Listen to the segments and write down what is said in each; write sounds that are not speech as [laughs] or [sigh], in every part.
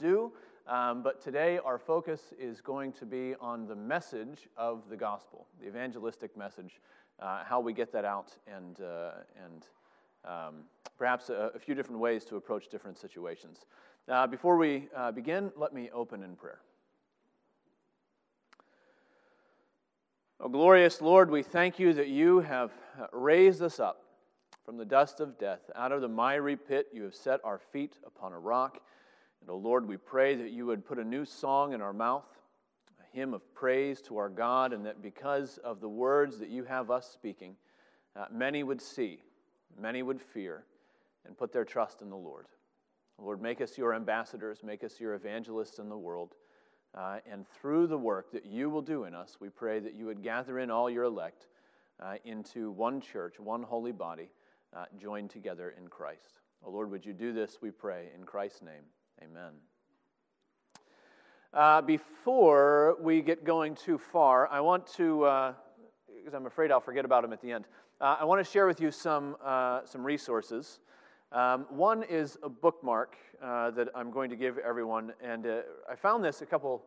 do. Um, but today, our focus is going to be on the message of the gospel, the evangelistic message, uh, how we get that out, and, uh, and um, perhaps a, a, few different ways to approach different situations. Uh, before we uh, begin, let me open in prayer. Oh, glorious Lord, we thank you that you have uh, raised us up from the dust of death. Out of the miry pit, you have set our feet upon a rock. And, O oh Lord, we pray that you would put a new song in our mouth, a hymn of praise to our God, and that because of the words that you have us speaking, uh, many would see, many would fear, and put their trust in the Lord. Lord, make us your ambassadors, make us your evangelists in the world. Uh, and through the work that you will do in us, we pray that you would gather in all your elect uh, into one church, one holy body, uh, joined together in Christ. Oh Lord, would you do this, we pray, in Christ's name. Amen. Uh, before we get going too far, I want to, because uh, I'm afraid I'll forget about them at the end, uh, I want to share with you some, uh, some resources. Um, one is a bookmark uh, that I'm going to give everyone, and uh, I found this a couple.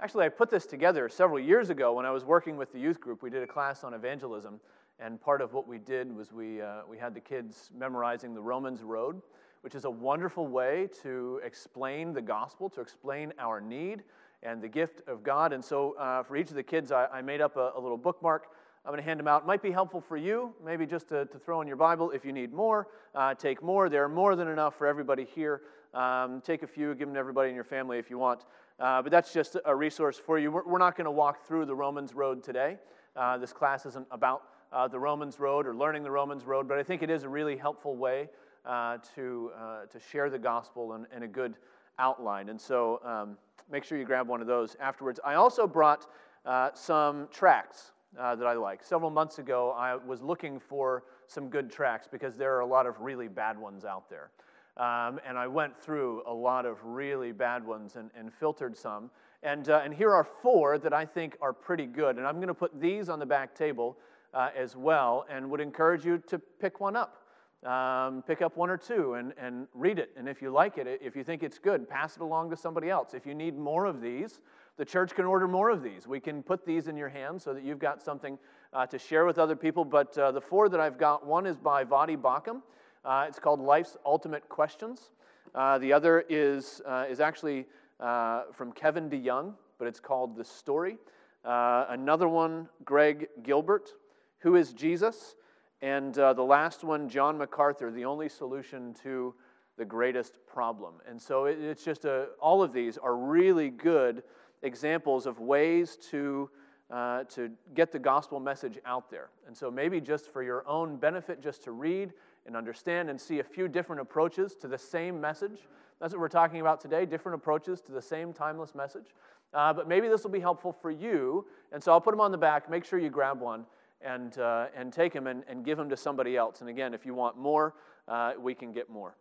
Actually, I put this together several years ago when I was working with the youth group. We did a class on evangelism, and part of what we did was we, we had the kids memorizing the Romans Road which is a wonderful way to explain the gospel, to explain our need and the gift of God. And so, uh, for each of the kids, I, I made up a, a, little bookmark. I'm going to hand them out. It might be helpful for you, maybe just to, to throw in your Bible. If you need more, uh, take more. There are more than enough for everybody here. Um, take a few, give them to everybody in your family if you want. Uh, but that's just a resource for you. We're, we're not going to walk through the Romans Road today. Uh, this class isn't about uh, the Romans Road or learning the Romans Road, but I think it is a really helpful way uh, to, uh, to share the gospel and, in, a good outline. And so um, make sure you grab one of those afterwards. I also brought uh, some tracts uh, that I like. Several months ago, I was looking for some good tracts because there are a lot of really bad ones out there. Um, and I went through a lot of really bad ones and, and filtered some. And, uh, and here are four that I think are pretty good. And I'm going to put these on the back table uh, as well and would encourage you to pick one up um, pick up one or two and, and read it. And if you like it, if you think it's good, pass it along to somebody else. If you need more of these, the church can order more of these. We can put these in your hands so that you've got something uh, to share with other people. But uh, the four that I've got one is by Voddie Baucham. Uh, it's called Life's Ultimate Questions. Uh, the other is, uh, is actually uh, from Kevin DeYoung, but it's called The Story. another one, Greg Gilbert, Who is Jesus? And uh, the last one, John MacArthur, the only solution to the greatest problem. And so it, it's just a, all of these are really good examples of ways to, uh, to get the gospel message out there. And so maybe just for your own benefit, just to read and understand and see a few different approaches to the same message. That's what we're talking about today different approaches to the same timeless message. Uh, but maybe this will be helpful for you. And so I'll put them on the back. Make sure you grab one and, uh, and take them and, and give them to somebody else. And again, if you want more, uh, we can get more.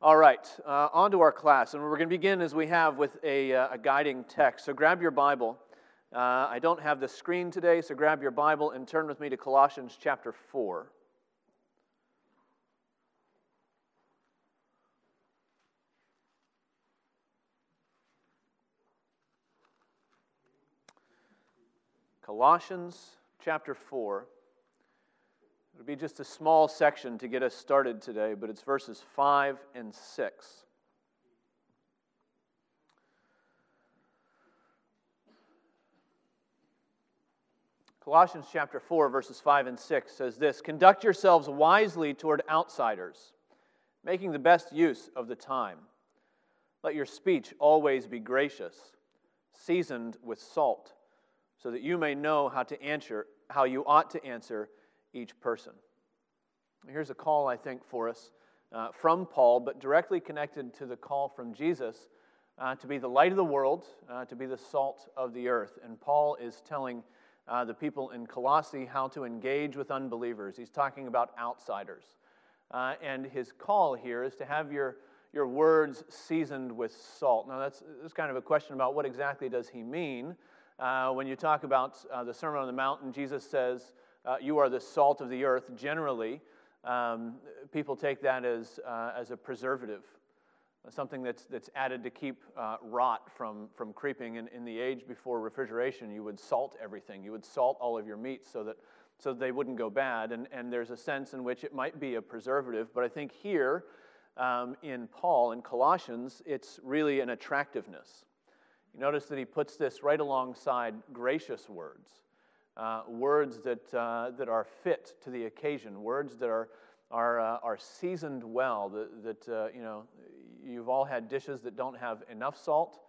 All right, uh, on to our class. And we're going to begin as we have with a, uh, a guiding text. So grab your Bible. Uh, I don't have the screen today, so grab your Bible and turn with me to Colossians chapter 4. Colossians chapter 4. It'll be just a small section to get us started today, but it's verses 5 and 6. Colossians chapter 4, verses 5 and 6 says this Conduct yourselves wisely toward outsiders, making the best use of the time. Let your speech always be gracious, seasoned with salt so that you may know how to answer, how you ought to answer each person. Here's a call, I think, for us uh, from Paul, but directly connected to the call from Jesus uh, to be the light of the world, uh, to be the salt of the earth. And Paul is telling uh, the people in Colossae how to engage with unbelievers. He's talking about outsiders. Uh, and his call here is to have your, your words seasoned with salt. Now, that's, that's kind of a question about what exactly does he mean. Uh, when you talk about uh, the Sermon on the Mountain, Jesus says, uh, You are the salt of the earth. Generally, um, people take that as, uh, as a preservative. something that's, that's added to keep uh, rot from, from creeping. In, in the age before refrigeration, you would salt everything. You would salt all of your meats so that, so that they wouldn't go bad. And, and there's a sense in which it might be a preservative. But I think here um, in Paul, in Colossians, it's really an attractiveness. You notice that he puts this right alongside gracious words, uh, words that, uh, that are fit to the occasion, words that are, are, uh, are seasoned well, that, that uh, you know, You've all had dishes that don't have enough salt.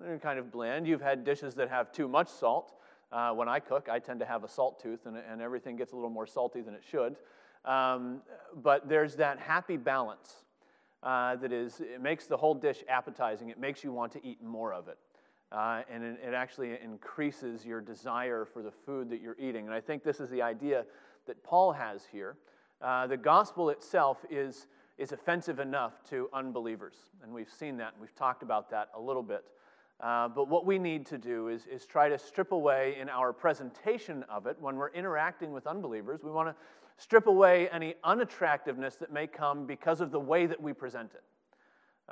They're kind of bland. You've had dishes that have too much salt. Uh, when I cook, I tend to have a salt tooth, and, and everything gets a little more salty than it should. Um, but there's that happy balance uh, that is, it makes the whole dish appetizing. It makes you want to eat more of it. Uh, and it, it, actually increases your desire for the food that you're eating. And I think this is the idea that Paul has here. Uh, the gospel itself is is offensive enough to unbelievers. And we've seen that, and we've talked about that a little bit. Uh, but what we need to do is, is try to strip away in our presentation of it when we're interacting with unbelievers. We want to strip away any unattractiveness that may come because of the way that we present it.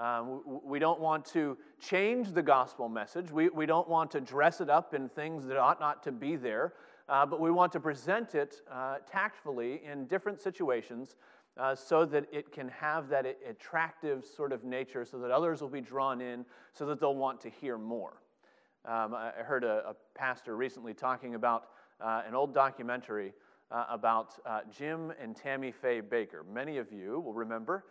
Um, we don't want to change the gospel message. We, we don't want to dress it up in things that ought not to be there, uh, but we want to present it uh, tactfully in different situations uh, so that it can have that attractive sort of nature, so that others will be drawn in, so that they'll want to hear more. Um, I heard a, a, pastor recently talking about uh, an old documentary uh, about uh, Jim and Tammy Faye Bakker. Many of you will remember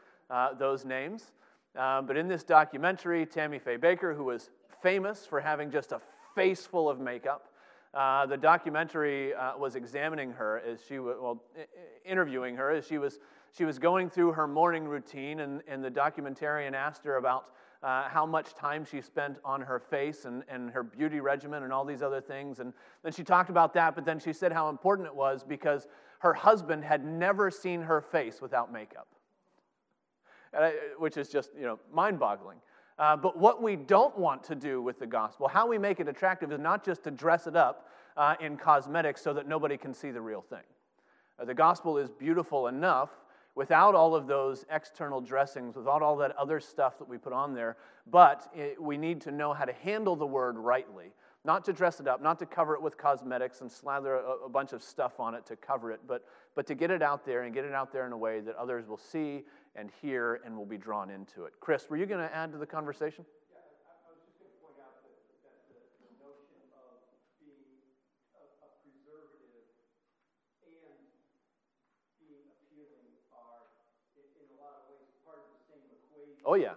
those names. Um, but in this documentary, Tammy Faye Bakker, who was famous for having just a face full of makeup, uh, the documentary uh, was examining her as she was, well, interviewing her as she was she was going through her morning routine, and, and the documentarian asked her about uh, how much time she spent on her face and, and her beauty regimen and all these other things. And then she talked about that, but then she said how important it was because her husband had never seen her face without makeup, Which is just you know mind boggling. Uh, but what we don't want to do with the gospel, how we make it attractive, is not just to dress it up uh, in cosmetics so that nobody can see the real thing. Uh, the gospel is beautiful enough without all of those external dressings, without all that other stuff that we put on there. But it, we need to know how to handle the word rightly. Not to dress it up, not to cover it with cosmetics and slather a, a bunch of stuff on it to cover it, but, but to get it out there and get it out there in a way that others will see and hear and will be drawn into it. Chris, were you going to add to the conversation? Oh, yeah.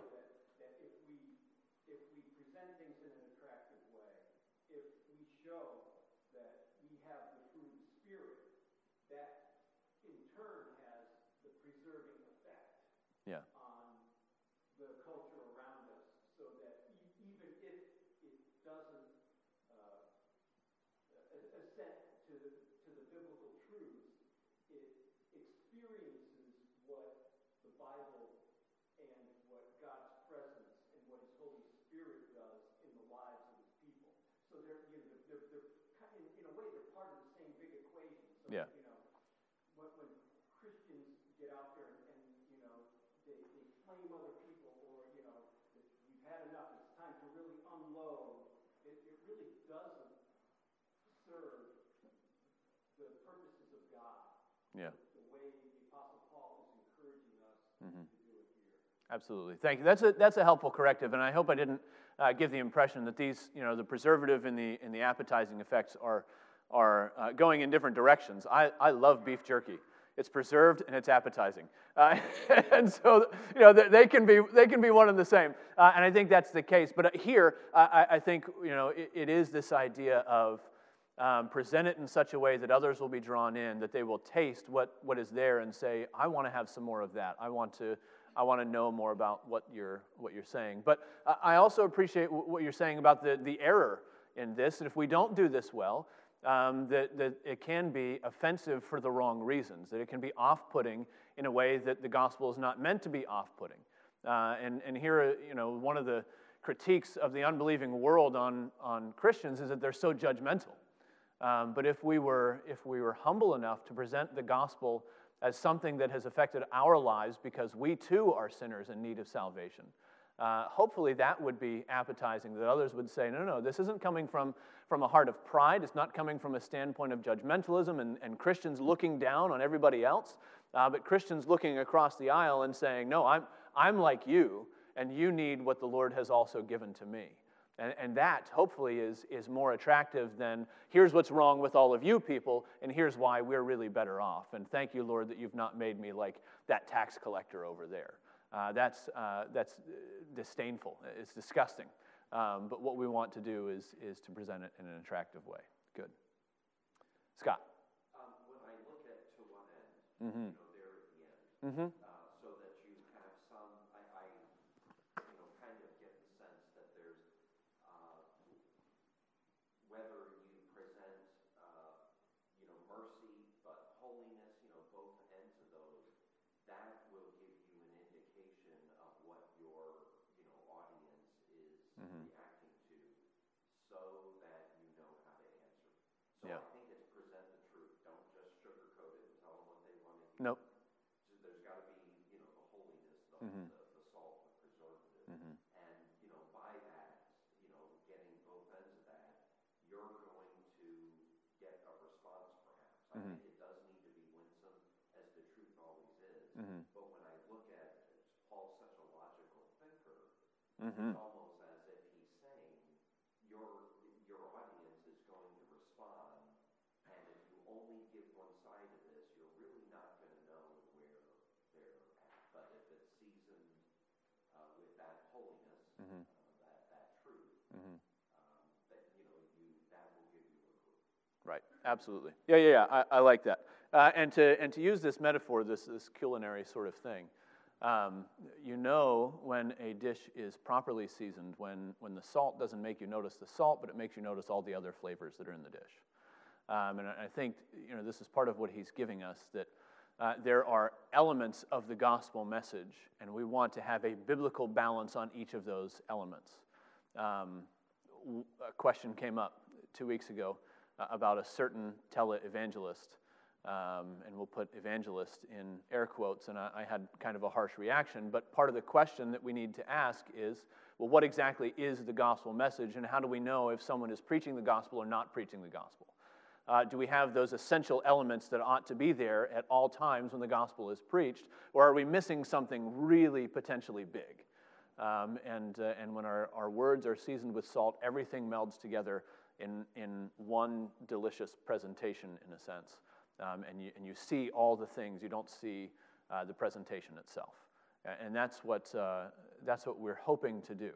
Yeah. You know, when, when Christians get out there and, and you know, they, they flame other people or, you know, you've had enough, it's time to really unload, it, it really doesn't serve the purposes of God. Yeah. The way the Apostle Paul is encouraging us mm-hmm. to do it here. Absolutely. Thank you. That's a, that's a helpful corrective, and I hope I didn't uh, give the impression that these, you know, the preservative and the, and the appetizing effects are are uh, going in different directions. I, I love beef jerky. It's preserved and it's appetizing. Uh, [laughs] and so, you know, they can be, they can be one and the same. Uh, and I think that's the case. But here, I, I think, you know, it, it is this idea of um, present it in such a way that others will be drawn in, that they will taste what, what is there and say, I want to have some more of that. I want to, I want to know more about what you're, what you're saying. But I also appreciate what you're saying about the, the error in this. And if we don't do this well, um, that, that it can be offensive for the wrong reasons, that it can be off putting in a way that the gospel is not meant to be off putting. Uh, and, and here, you know, one of the critiques of the unbelieving world on, on Christians is that they're so judgmental. Um, but if we, were, if we were humble enough to present the gospel as something that has affected our lives because we too are sinners in need of salvation, Uh, hopefully, that would be appetizing, that others would say, no, no, this isn't coming from, from a heart of pride. It's not coming from a standpoint of judgmentalism and, and Christians looking down on everybody else, uh, but Christians looking across the aisle and saying, no, I'm, I'm like you, and you need what the Lord has also given to me. And, and that, hopefully, is, is more attractive than here's what's wrong with all of you people, and here's why we're really better off. And thank you, Lord, that you've not made me like that tax collector over there. Uh, that's, uh, that's disdainful, it's disgusting. Um, but what we want to do is, is to present it in an attractive way. Good. Scott. Um, when I look at to one end, mm-hmm. you know, there at the end, mm-hmm. Nope. So there's got to be, you know, the holiness, the, mm-hmm. the, the, salt, the preservative. Mm-hmm. And, you know, by that, you know, getting both ends of that, you're going to get a response perhaps. I mm-hmm. think it does need to be winsome, as the truth always is. Mm-hmm. But when I look at Paul's such a logical thinker, mm-hmm. it's almost as if he's saying, your, your audience is going to respond, and if you only give one side of this, you're really not Right, absolutely. Yeah, yeah, yeah, I, I like that. Uh, and, to, and to use this metaphor, this, this culinary sort of thing, um, you know when a dish is properly seasoned, when, when the salt doesn't make you notice the salt, but it makes you notice all the other flavors that are in the dish. Um, and I think you know, this is part of what he's giving us that uh, there are elements of the gospel message, and we want to have a biblical balance on each of those elements. Um, a question came up two weeks ago about a certain tele-evangelist, um, and we'll put evangelist in air quotes, and I, I, had kind of a harsh reaction. But part of the question that we need to ask is, well, what exactly is the gospel message, and how do we know if someone is preaching the gospel or not preaching the gospel? Uh, do we have those essential elements that ought to be there at all times when the gospel is preached, or are we missing something really potentially big? Um, and, uh, and when our, our words are seasoned with salt, everything melds together in, in one delicious presentation, in a sense. Um, and, you, and you see all the things, you don't see uh, the presentation itself. And that's what, uh, that's what we're hoping to do.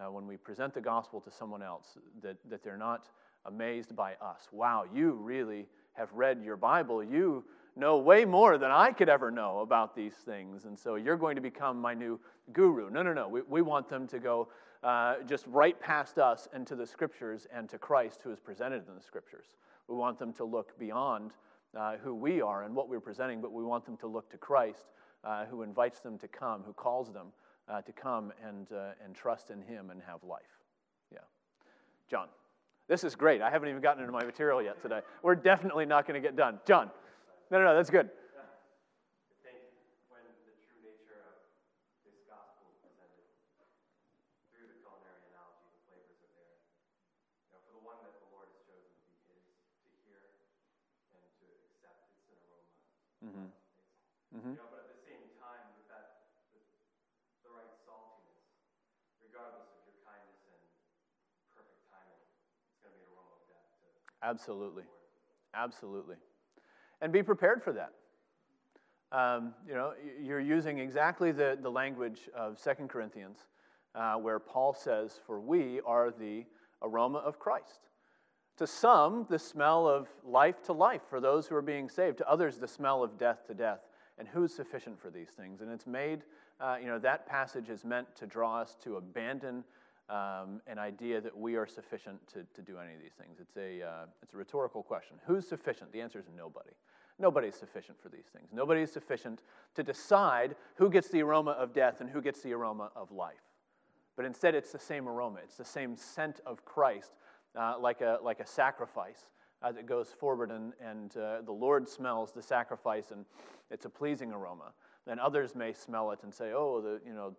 Uh, when we present the gospel to someone else, that, that they're not amazed by us. Wow, you really have read your Bible. You know way more than I could ever know about these things. And so you're going to become my new guru. No, no, no. We, we want them to go uh, just right past us into the scriptures and to Christ who is presented in the scriptures. We want them to look beyond uh, who we are and what we're presenting, but we want them to look to Christ uh, who invites them to come, who calls them uh, to come and, uh, and trust in Him and have life. Yeah. John. This is great. I haven't even gotten into my material yet today. We're definitely not going to get done. John. No, no, no, that's good. Mm-hmm. Mm-hmm. You know, but at the same time, with that, with the right saltiness, regardless of your kindness and perfect timing, it's going to be an aroma of death. Absolutely, absolutely, and be prepared for that. Um, you know, you're using exactly the, the language of Second Corinthians, uh, where Paul says, For we are the aroma of Christ. To some, the smell of life to life for those who are being saved. To others, the smell of death to death. And who's sufficient for these things? And it's made, uh, you know, that passage is meant to draw us to abandon um, an idea that we are sufficient to, to do any of these things. It's a, uh, it's a rhetorical question. Who's sufficient? The answer is nobody. Nobody is sufficient for these things. Nobody is sufficient to decide who gets the aroma of death and who gets the aroma of life. But instead, it's the same aroma, it's the same scent of Christ uh, like, a, like a sacrifice as it goes forward, and, and uh, the Lord smells the sacrifice, and it's a pleasing aroma. Then others may smell it and say, oh, the, you know,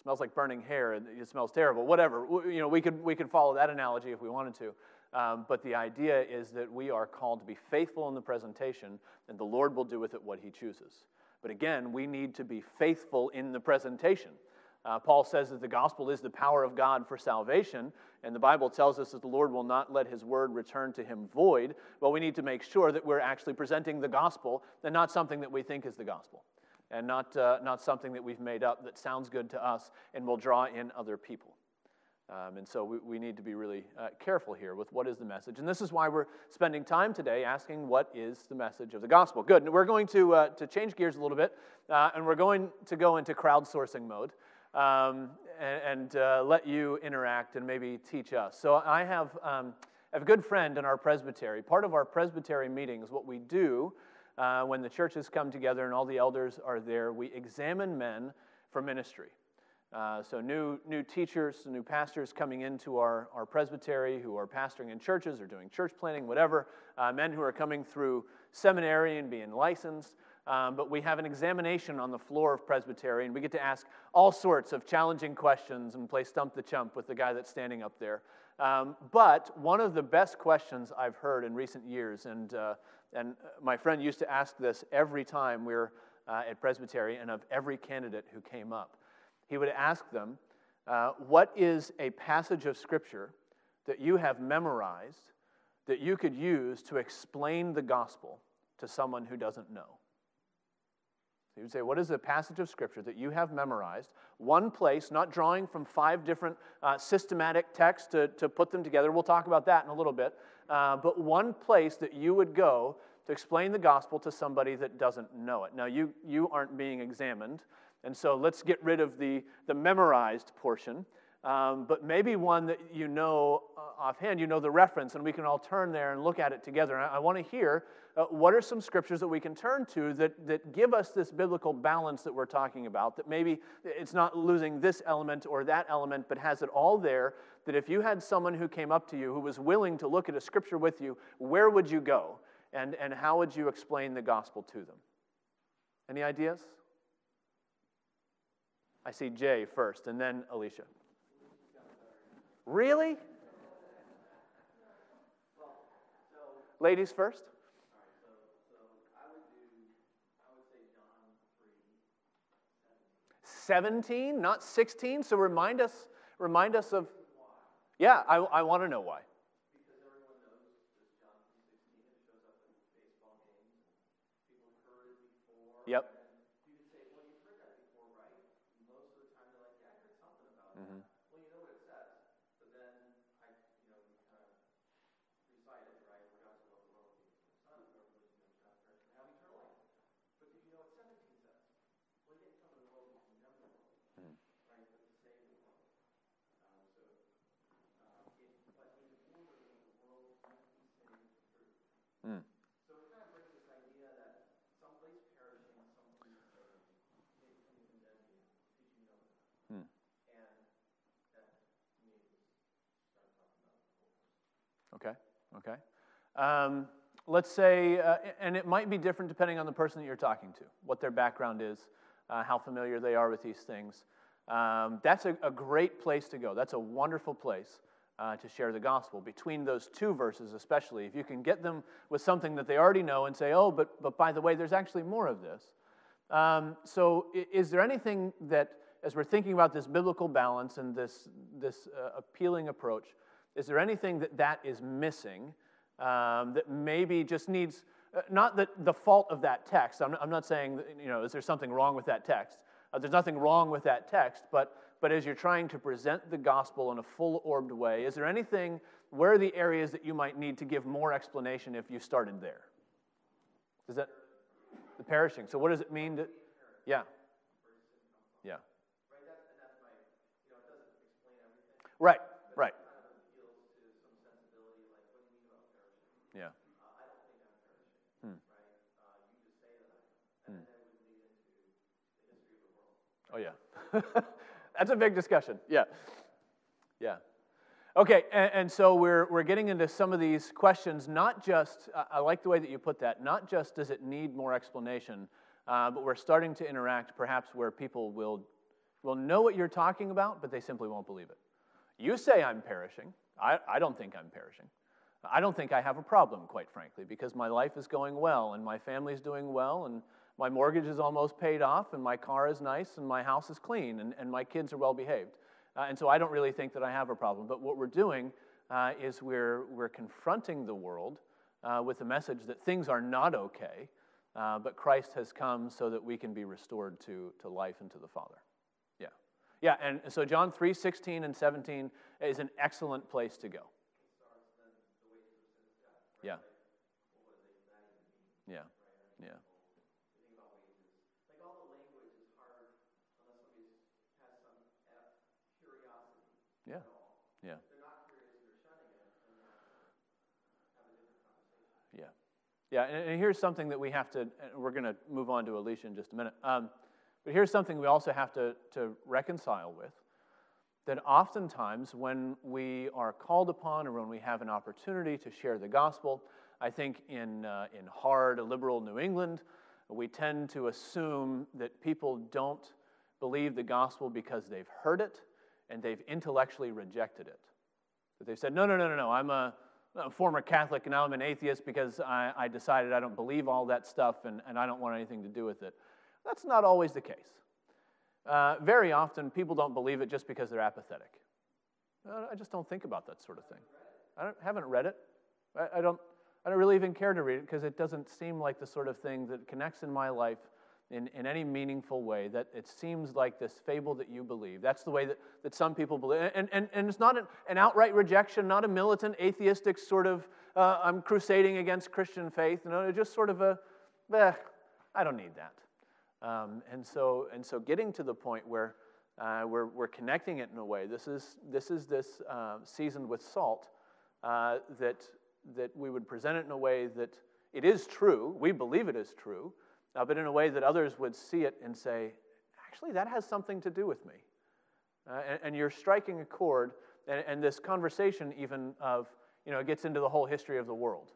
smells like burning hair and it smells terrible. Whatever. You know, we could, we could follow that analogy if we wanted to. Um, but the idea is that we are called to be faithful in the presentation, and the Lord will do with it what He chooses. But again, we need to be faithful in the presentation. Uh, Paul says that the gospel is the power of God for salvation, and the Bible tells us that the Lord will not let his word return to him void. But we need to make sure that we're actually presenting the gospel and not something that we think is the gospel, and not, uh, not something that we've made up that sounds good to us and will draw in other people. Um, and so we, we, need to be really uh, careful here with what is the message. And this is why we're spending time today asking what is the message of the gospel. Good. And we're going to, uh, to change gears a little bit, uh, and we're going to go into crowdsourcing mode um, and, and uh, let you interact and maybe teach us. So I have, um, I have a good friend in our presbytery. Part of our presbytery meetings, what we do uh, when the churches come together and all the elders are there, we examine men for ministry. Uh, so, new, new teachers, new pastors coming into our, our presbytery who are pastoring in churches or doing church planting, whatever, uh, men who are coming through seminary and being licensed. Um, but we have an examination on the floor of presbytery, and we get to ask all sorts of challenging questions and play stump the chump with the guy that's standing up there. Um, but one of the best questions I've heard in recent years, and, uh, and my friend used to ask this every time we were uh, at presbytery, and of every candidate who came up he would ask them, uh, What is a passage of Scripture that you have memorized that you could use to explain the gospel to someone who doesn't know? He would say, What is a passage of Scripture that you have memorized? One place, not drawing from five different uh, systematic texts to, to put them together. We'll talk about that in a little bit. Uh, but one place that you would go to explain the gospel to somebody that doesn't know it. Now, you, you aren't being examined. And so let's get rid of the, the memorized portion. Um, but maybe one that you know uh, offhand, you know the reference, and we can all turn there and look at it together. I, I want to hear uh, what are some scriptures that we can turn to that, that give us this biblical balance that we're talking about, that maybe it's not losing this element or that element, but has it all there. That if you had someone who came up to you who was willing to look at a scripture with you, where would you go? And, and how would you explain the gospel to them? Any ideas? I see Jay first, and then Alicia. Really? Ladies first? 17, not 16. So remind us, remind us of. Yeah, I, I want to know why. Because everyone knows this John 3.16, it shows up in baseball games. People have heard it before. Yep. Okay. Um, let's say, uh, and it might be different depending on the person that you're talking to, what their background is, uh, how familiar they are with these things. Um, that's a, a, great place to go. That's a wonderful place uh, to share the gospel. Between those two verses, especially, if you can get them with something that they already know and say, oh, but, but by the way, there's actually more of this. Um, so, is there anything that, as we're thinking about this biblical balance and this, this uh, appealing approach, is there anything that that is missing um, that maybe just needs, uh, not that the fault of that text, I'm, I'm not saying, you know, is there something wrong with that text? Uh, there's nothing wrong with that text, but, but as you're trying to present the gospel in a full orbed way, is there anything, where are the areas that you might need to give more explanation if you started there? Is that the perishing? So, what does it mean to, yeah. Yeah. Right, right. Yeah. Uh, I don't think I'm perishing, hmm. right? Uh, you just say that I am. And hmm. then that would lead into the history of the world. Oh, yeah. [laughs] That's a big discussion. Yeah. Yeah. Okay, and, and, so we're, we're getting into some of these questions, not just, I like the way that you put that, not just does it need more explanation, uh, but we're starting to interact perhaps where people will will know what you're talking about, but they simply won't believe it. You say I'm perishing. I, I don't think I'm perishing. I don't think I have a problem, quite frankly, because my life is going well and my family's doing well and my mortgage is almost paid off and my car is nice and my house is clean and, and my kids are well behaved. Uh, and so I don't really think that I have a problem. But what we're doing uh, is we're, we're confronting the world uh, with the message that things are not okay, uh, but Christ has come so that we can be restored to, to life and to the Father. Yeah. Yeah, and so John 3 16 and 17 is an excellent place to go. Yeah. Yeah. Yeah. Yeah. Yeah. Yeah. Yeah, and, and, here's something that we have to, we're going to move on to Alicia in just a minute. Um, but here's something we also have to, to reconcile with that oftentimes when we are called upon or when we have an opportunity to share the gospel, I think in, uh, in hard, liberal New England, we tend to assume that people don't believe the gospel because they've heard it and they've intellectually rejected it. That they've said, no, no, no, no, no, I'm a, a former Catholic and now I'm an atheist because I, I decided I don't believe all that stuff and, and I don't want anything to do with it. That's not always the case. Uh, very often, people don't believe it just because they're apathetic. I just don't think about that sort of thing. I haven't read it. I, I, don't, I don't really even care to read it because it doesn't seem like the sort of thing that connects in my life in, in any meaningful way, that it seems like this fable that you believe. That's the way that, that some people believe. And, and, and it's not an, an outright rejection, not a militant, atheistic sort of, uh, I'm crusading against Christian faith. No, it's just sort of a, eh, I don't need that. Um, and, so, and so getting to the point where uh, we're, we're connecting it in a way, this is this, is this uh, seasoned with salt, uh, that, that we would present it in a way that it is true, we believe it is true, uh, but in a way that others would see it and say, actually, that has something to do with me. Uh, and, and, you're striking a chord, and, and this conversation even of, you know, gets into the whole history of the world.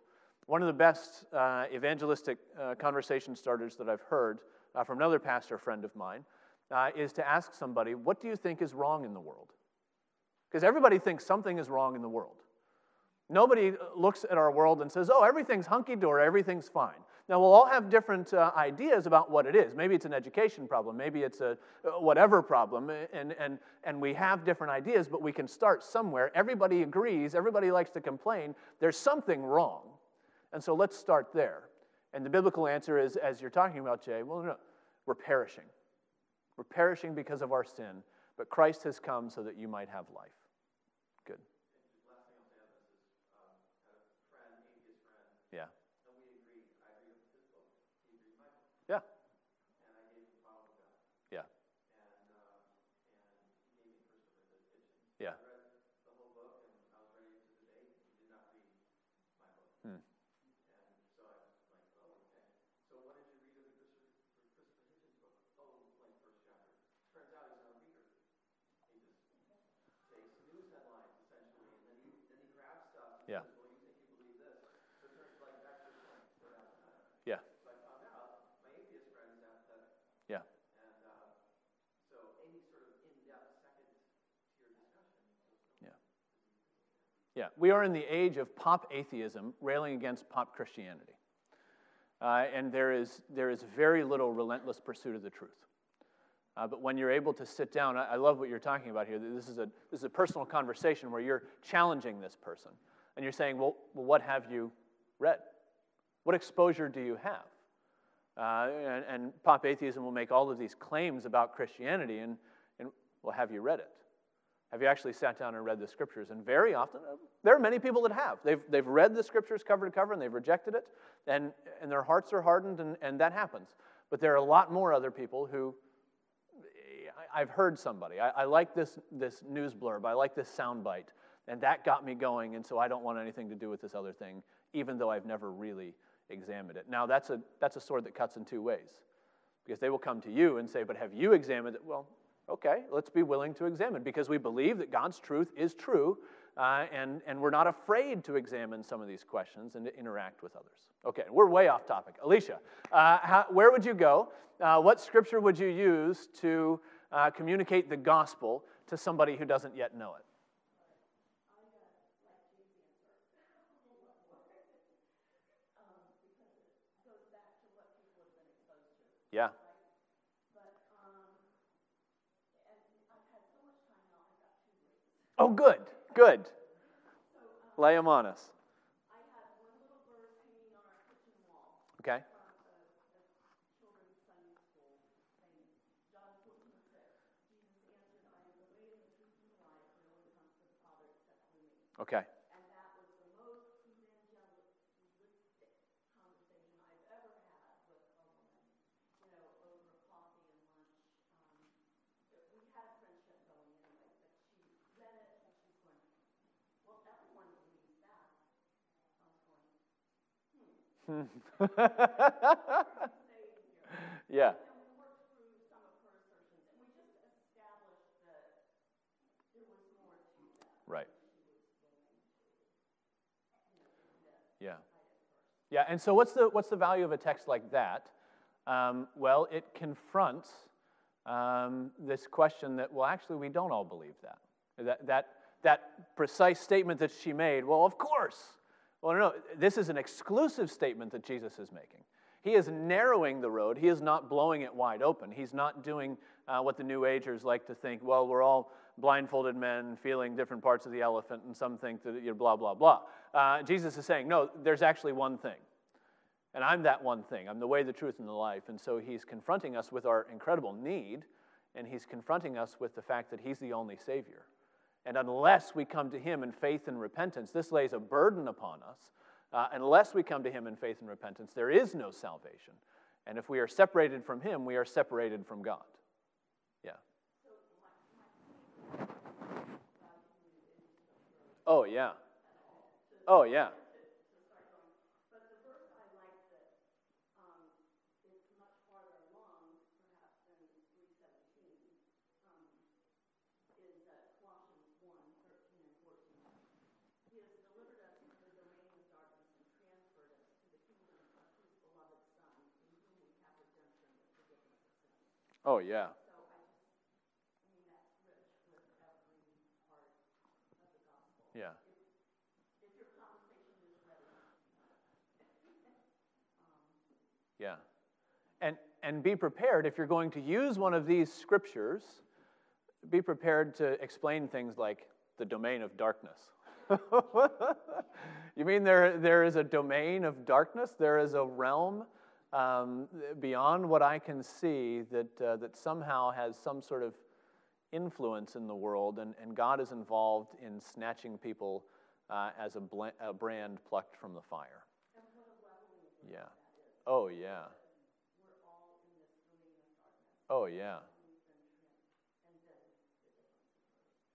One of the best uh, evangelistic conversation starters that I've heard uh, from another pastor friend of mine uh, is to ask somebody, What do you think is wrong in the world? Because everybody thinks something is wrong in the world. Nobody looks at our world and says, Oh, everything's hunky dory, everything's fine. Now, we'll all have different uh, ideas about what it is. Maybe it's an education problem, maybe it's a uh, whatever problem, and, and, and we have different ideas, but we can start somewhere. Everybody agrees, everybody likes to complain. There's something wrong. And so let's start there. And the biblical answer is, as you're talking about, Jay, well, no, we're perishing. We're perishing because of our sin, but Christ has come so that you might have life. We are in the age of pop atheism, railing against pop Christianity. Uh, and there is, there is very little relentless pursuit of the truth. Uh, but when you're able to sit down, I, I, love what you're talking about here. This is, a, this is a personal conversation where you're challenging this person. And you're saying, well, well what have you read? What exposure do you have? Uh, and, and, pop atheism will make all of these claims about Christianity, and, and well, have you read it? Have you actually sat down and read the scriptures? And very often, uh, there are many people that have. They've, they've read the scriptures cover to cover and they've rejected it, and, and their hearts are hardened, and, and that happens. But there are a lot more other people who I've heard somebody. I, I like this, this news blurb, I like this soundbite. And that got me going, and so I don't want anything to do with this other thing, even though I've never really examined it. Now, that's a, that's a sword that cuts in two ways, because they will come to you and say, But have you examined it? Well, okay, let's be willing to examine, because we believe that God's truth is true, uh, and, and we're not afraid to examine some of these questions and to interact with others. Okay, we're way off topic. Alicia, uh, how, where would you go? Uh, what scripture would you use to uh, communicate the gospel to somebody who doesn't yet know it? Yeah. Oh, good, good. Lay them on us. Okay. Okay. [laughs] yeah. Right. Yeah. Yeah, and so what's the, what's the value of a text like that? Um, well, it confronts um, this question that, well, actually, we don't all believe that. That, that. that precise statement that she made, well, of course. Well, no, this is an exclusive statement that Jesus is making. He is narrowing the road. He is not blowing it wide open. He's not doing uh, what the New Agers like to think, well, we're all blindfolded men feeling different parts of the elephant, and some think that you're blah, blah, blah. Uh, Jesus is saying, no, there's actually one thing. And I'm that one thing. I'm the way, the truth, and the life. And so he's confronting us with our incredible need, and he's confronting us with the fact that he's the only Savior. And unless we come to him in faith and repentance, this lays a burden upon us. Uh, unless we come to him in faith and repentance, there is no salvation. And if we are separated from him, we are separated from God. Yeah. Oh, yeah. Oh, yeah. Oh, yeah. Yeah. Yeah. And, and be prepared if you're going to use one of these scriptures, be prepared to explain things like the domain of darkness. [laughs] you mean there, there is a domain of darkness? There is a realm um, beyond what I can see that, uh, that somehow has some sort of influence in the world, and, and God is involved in snatching people uh, as a, bl- a, brand plucked from the fire. Yeah. Oh, yeah. Oh, yeah.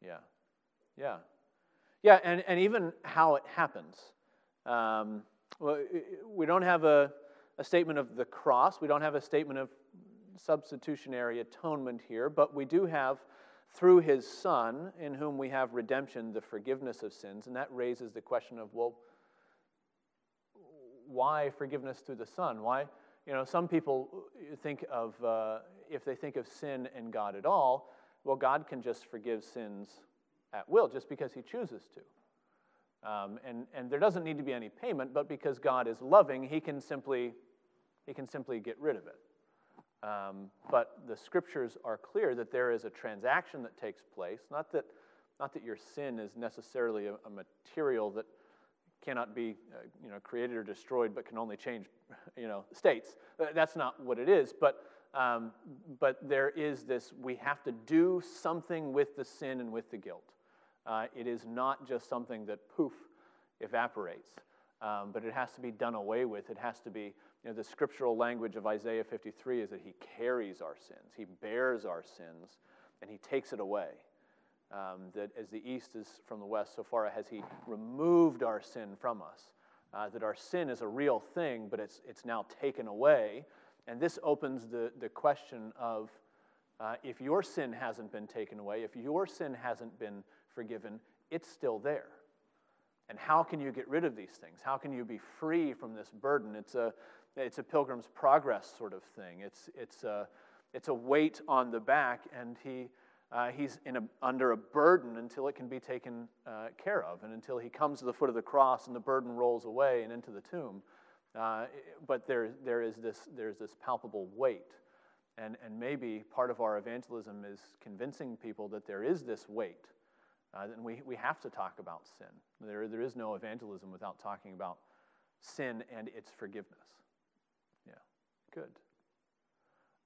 Yeah. Yeah. Yeah, and, and even how it happens. Um, well, we don't have a a statement of the cross. We don't have a statement of substitutionary atonement here, but we do have, through his Son, in whom we have redemption, the forgiveness of sins. And that raises the question of, well, why forgiveness through the Son? Why? You know, some people think of, uh, if they think of sin and God at all, well, God can just forgive sins at will, just because he chooses to. Um, and, and there doesn't need to be any payment, but because God is loving, he can simply he can simply get rid of it. Um, but the scriptures are clear that there is a transaction that takes place, not that, not that your sin is necessarily a, a material that cannot be uh, you know, created or destroyed but can only change [laughs] you know, states. Uh, that's not what it is. But, um, but there is this we have to do something with the sin and with the guilt. Uh, it is not just something that poof evaporates, um, but it has to be done away with. It has to be you know, the scriptural language of Isaiah 53 is that he carries our sins, he bears our sins, and he takes it away. Um, that as the east is from the west, so far has he removed our sin from us. Uh, that our sin is a real thing, but it's, it's now taken away. And this opens the, the question of uh, if your sin hasn't been taken away, if your sin hasn't been forgiven, it's still there. And how can you get rid of these things? How can you be free from this burden? It's a, it's a pilgrim's progress sort of thing. It's, it's, a, it's a weight on the back, and he, uh, he's in a, under a burden until it can be taken uh, care of, and until he comes to the foot of the cross and the burden rolls away and into the tomb. Uh, but there, there is this, there's this palpable weight. And, and maybe part of our evangelism is convincing people that there is this weight. Uh, and we, we have to talk about sin. There, there is no evangelism without talking about sin and its forgiveness. Good.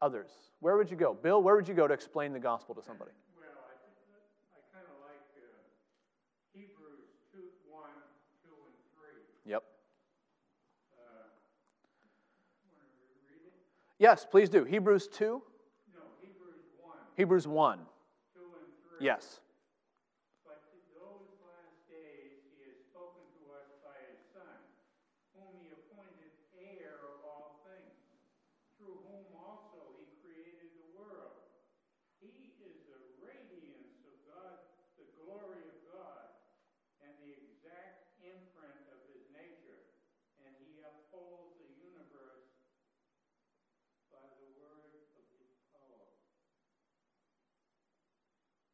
Others, where would you go? Bill, where would you go to explain the gospel to somebody? Well, I, I kind of like Hebrews 2, 1, 2, and 3. Yep. Uh, want to read it? Yes, please do. Hebrews 2, No, Hebrews 1, Hebrews 1. 2, and 3. Yes. But to those last days he has spoken to us by his Son, whom he appointed heir of all things, through whom also he created the world. He is the radiance of God, the glory of God, and the exact imprint of his nature, and he upholds the universe by the word of his power.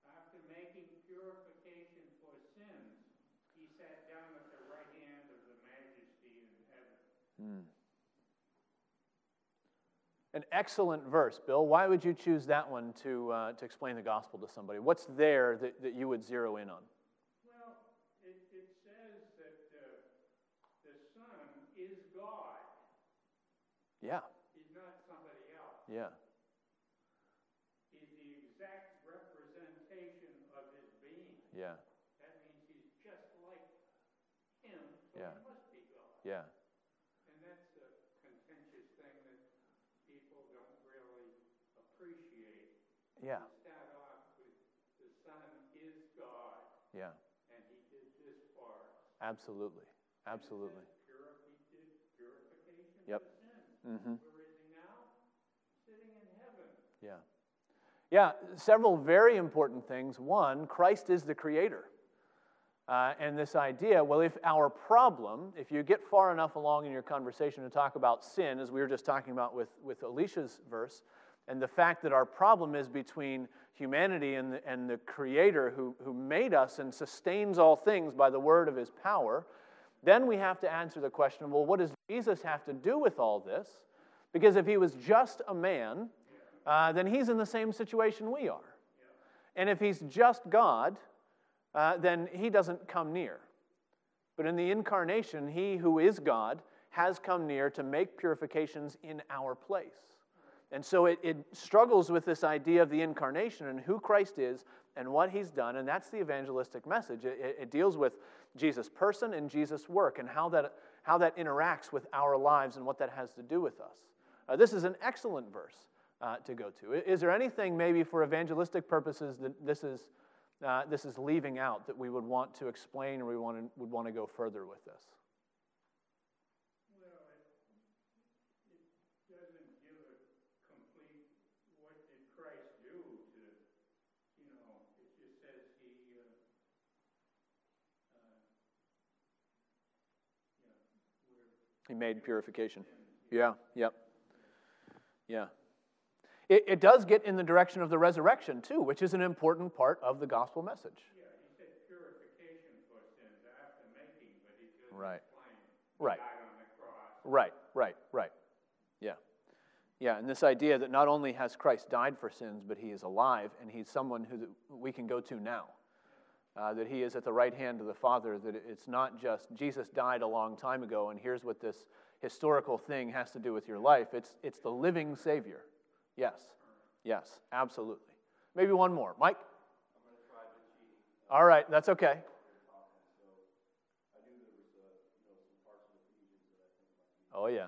After making purification for sins, he sat down at the right hand of the majesty in heaven. An excellent verse, Bill. Why would you choose that one to, uh, to explain the gospel to somebody? What's there that, that you would zero in on? Well, it, it says that uh, the Son is God. Yeah, He's not somebody else. yeah, He's the exact representation of his being. yeah, That means he's just like him, so Yeah. he must be God. yeah. And that's a contentious thing that people don't really appreciate. Yeah, We start off with the Son is God, yeah, and he did this for absolutely, absolutely. says pure- he did purification Yep. Mm-hmm. Where is he now? Sitting in heaven. Yeah. Yeah, several very important things. One, Christ is the creator. Uh, and this idea, well, if our problem, if you get far enough along in your conversation to talk about sin, as we were just talking about with, with Alicia's verse, and the fact that our problem is between humanity and the, and the creator who, who made us and sustains all things by the word of his power, then we have to answer the question well, what does Jesus have to do with all this? Because if he was just a man, uh, then he's in the same situation we are. And if he's just God, uh, then he doesn't come near. But in the incarnation, he who is God has come near to make purifications in our place. And so it, it struggles with this idea of the incarnation and who Christ is and what he's done. And that's the evangelistic message. It, it- it deals with Jesus' person and Jesus' work and how that, how that interacts with our lives and what that has to do with us. Uh, this is an excellent verse uh, to go to. Is there anything, maybe for evangelistic purposes, that this is, uh, this is leaving out that we would want to explain or we want to, would want to go further with this? Well, it, it doesn't give a complete, what did Christ do to, you know, it just says he, uh, uh, you know, where He made purification. Yeah, yep. Yeah. It, it does get in the direction of the resurrection, too, which is an important part of the gospel message. Yeah, he said purification for sins after making, but he doesn't Right. Right. He died on the cross. Right, right, right. Yeah. Yeah, and this idea that not only has Christ died for sins, but he is alive and he's someone who we can go to now. Uh, that he is at the right hand of the Father, that it's not just Jesus died a long time ago and here's what this historical thing has to do with your life. It's, it's the living Savior. Yes, yes, absolutely. Maybe one more. Mike? All right, that's okay. Oh, yeah.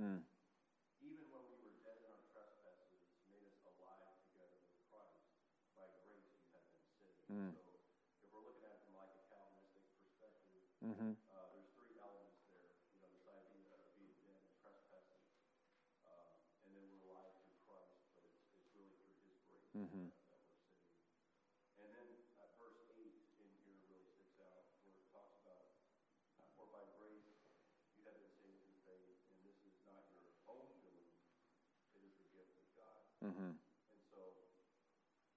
Mm. Even when we were dead in our trespasses, made us alive together with Christ. By grace you have been saved. Mm. So if we're looking at it from like a Calvinistic perspective, Mm-hmm. uh, there's three elements there. You know, this idea of being dead in trespasses, um, and then we're alive through Christ, but it's, it's really through His grace Mhm. that we're saved. And then uh, verse eight in here really sticks out, where it talks about, uh, for by grace you have been saved through faith, and this is not your own doing; it is the gift of God. Mm-hmm. And so,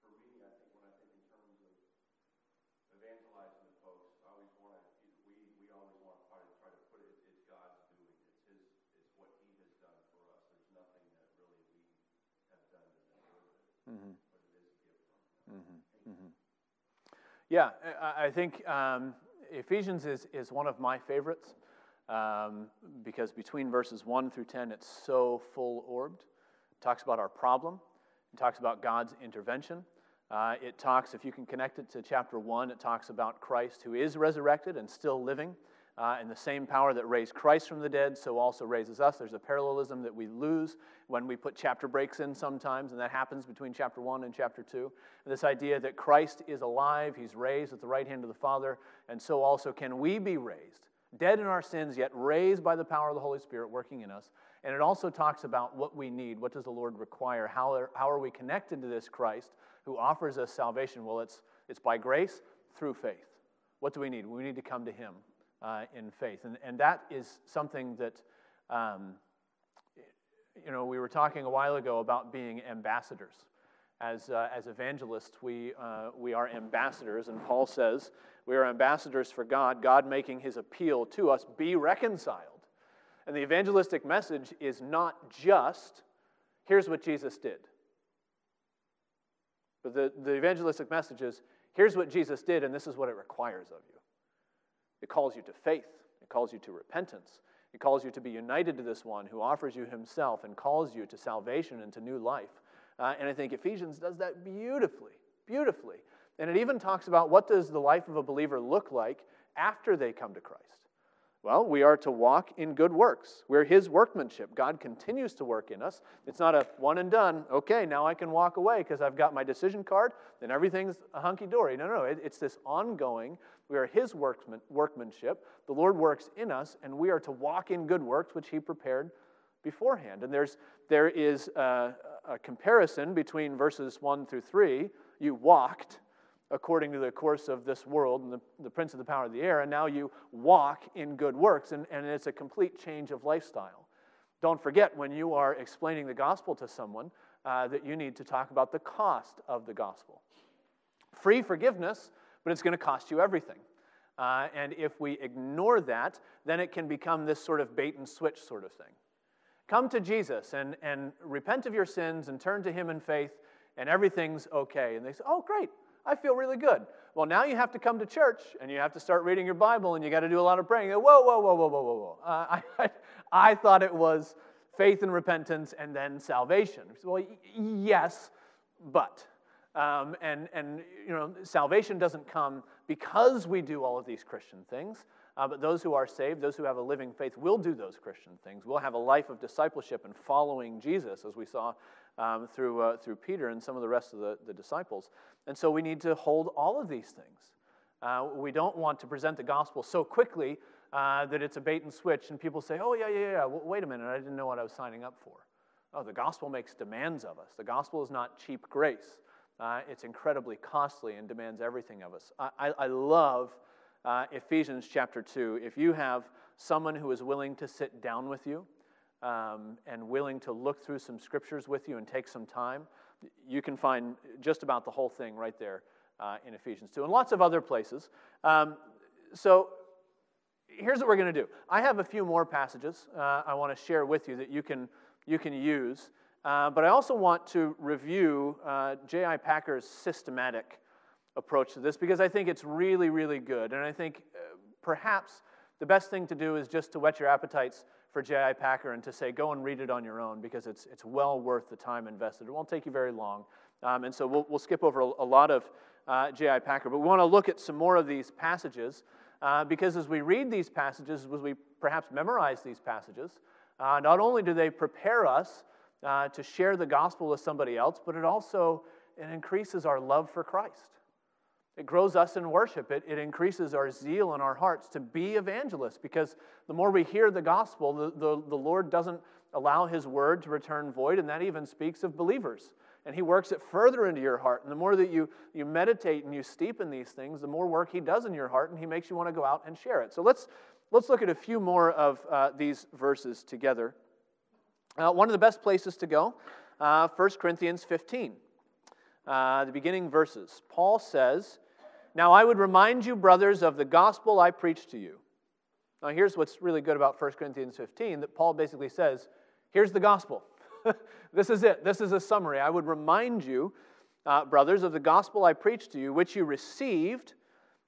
for me, I think when I think in terms of evangelizing the folks, I always want to, we, we always want to try to, try to put it, it's God's doing. It's His, it's what He has done for us. There's nothing that really we have done to deserve it, Mm-hmm. but it is a gift from Him. Mm-hmm. Yeah, I, I think um, Ephesians is, is one of my favorites um, because between verses 1 through 10, it's so full orbed. Talks about our problem, it talks about God's intervention. Uh, it talks, if you can connect it to chapter 1, it talks about Christ who is resurrected and still living. Uh, and the same power that raised Christ from the dead, so also raises us. There's a parallelism that we lose when we put chapter breaks in sometimes, and that happens between chapter 1 and chapter 2. And this idea that Christ is alive, he's raised at the right hand of the Father, and so also can we be raised, dead in our sins, yet raised by the power of the Holy Spirit working in us. And it also talks about what we need. What does the Lord require? How are, how are we connected to this Christ who offers us salvation? Well, it's, it's by grace through faith. What do we need? We need to come to him uh, in faith. And, and that is something that, um, you know, we were talking a while ago about being ambassadors. As, uh, as evangelists, we, uh, we are ambassadors, and Paul says we are ambassadors for God, God making his appeal to us be reconciled. And the evangelistic message is not just, here's what Jesus did. But the, the evangelistic message is, here's what Jesus did, and this is what it requires of you. It calls you to faith, it calls you to repentance, it calls you to be united to this one who offers you himself and calls you to salvation and to new life. Uh, and I think Ephesians does that beautifully, beautifully. And it even talks about what does the life of a believer look like after they come to Christ. Well, we are to walk in good works. We're His workmanship. God continues to work in us. It's not a one and done, okay, now I can walk away because I've got my decision card and everything's a hunky dory. No, no, no. It, it's this ongoing. We are His workman, workmanship. The Lord works in us, and we are to walk in good works which He prepared beforehand. And there's, there is a, a comparison between verses 1 through 3. You walked according to the course of this world and the, the prince of the power of the air, and now you walk in good works, and, and it's a complete change of lifestyle. Don't forget when you are explaining the gospel to someone uh, that you need to talk about the cost of the gospel. Free forgiveness, but it's going to cost you everything. Uh, and if we ignore that, then it can become this sort of bait and switch sort of thing. Come to Jesus and, and repent of your sins and turn to Him in faith, and everything's okay. And they say, Oh, great, I feel really good. Well, now you have to come to church and you have to start reading your Bible and you got to do a lot of praying. Whoa, whoa, whoa, whoa, whoa, whoa, whoa. Uh, I, [laughs] I thought it was faith and repentance and then salvation. Well, yes, but. Um, and, and, you know, salvation doesn't come because we do all of these Christian things. Uh, but those who are saved, those who have a living faith, will do those Christian things. We'll have a life of discipleship and following Jesus, as we saw um, through, uh, through Peter and some of the rest of the, the disciples. And so we need to hold all of these things. Uh, we don't want to present the gospel so quickly uh, that it's a bait and switch, and people say, oh, yeah, yeah, yeah, well, wait a minute, I didn't know what I was signing up for. Oh, the gospel makes demands of us. The gospel is not cheap grace, uh, it's incredibly costly and demands everything of us. I, I, I love uh, Ephesians chapter 2. If you have someone who is willing to sit down with you um, and willing to look through some scriptures with you and take some time, you can find just about the whole thing right there uh, in Ephesians 2 and lots of other places. Um, so here's what we're going to do I have a few more passages uh, I want to share with you that you can, you can use. Uh, but I also want to review uh, J.I. Packer's systematic approach to this because I think it's really, really good. And I think uh, perhaps the best thing to do is just to whet your appetites for J.I. Packer and to say, go and read it on your own because it's, it's well worth the time invested. It won't take you very long. Um, and so we'll, we'll skip over a, a lot of uh, J.I. Packer. But we want to look at some more of these passages uh, because as we read these passages, as we perhaps memorize these passages, uh, not only do they prepare us uh, to share the gospel with somebody else, but it also it increases our love for Christ. It grows us in worship. It, it increases our zeal in our hearts to be evangelists because the more we hear the gospel, the, the, the Lord doesn't allow his word to return void, and that even speaks of believers. And he works it further into your heart. And the more that you, you meditate and you steep in these things, the more work he does in your heart, and he makes you want to go out and share it. So let's, let's look at a few more of uh, these verses together. Uh, one of the best places to go, uh, 1 Corinthians 15, uh, the beginning verses. Paul says, Now I would remind you, brothers, of the gospel I preached to you. Now, here's what's really good about 1 Corinthians 15 that Paul basically says, Here's the gospel. [laughs] this is it. This is a summary. I would remind you, uh, brothers, of the gospel I preached to you, which you received,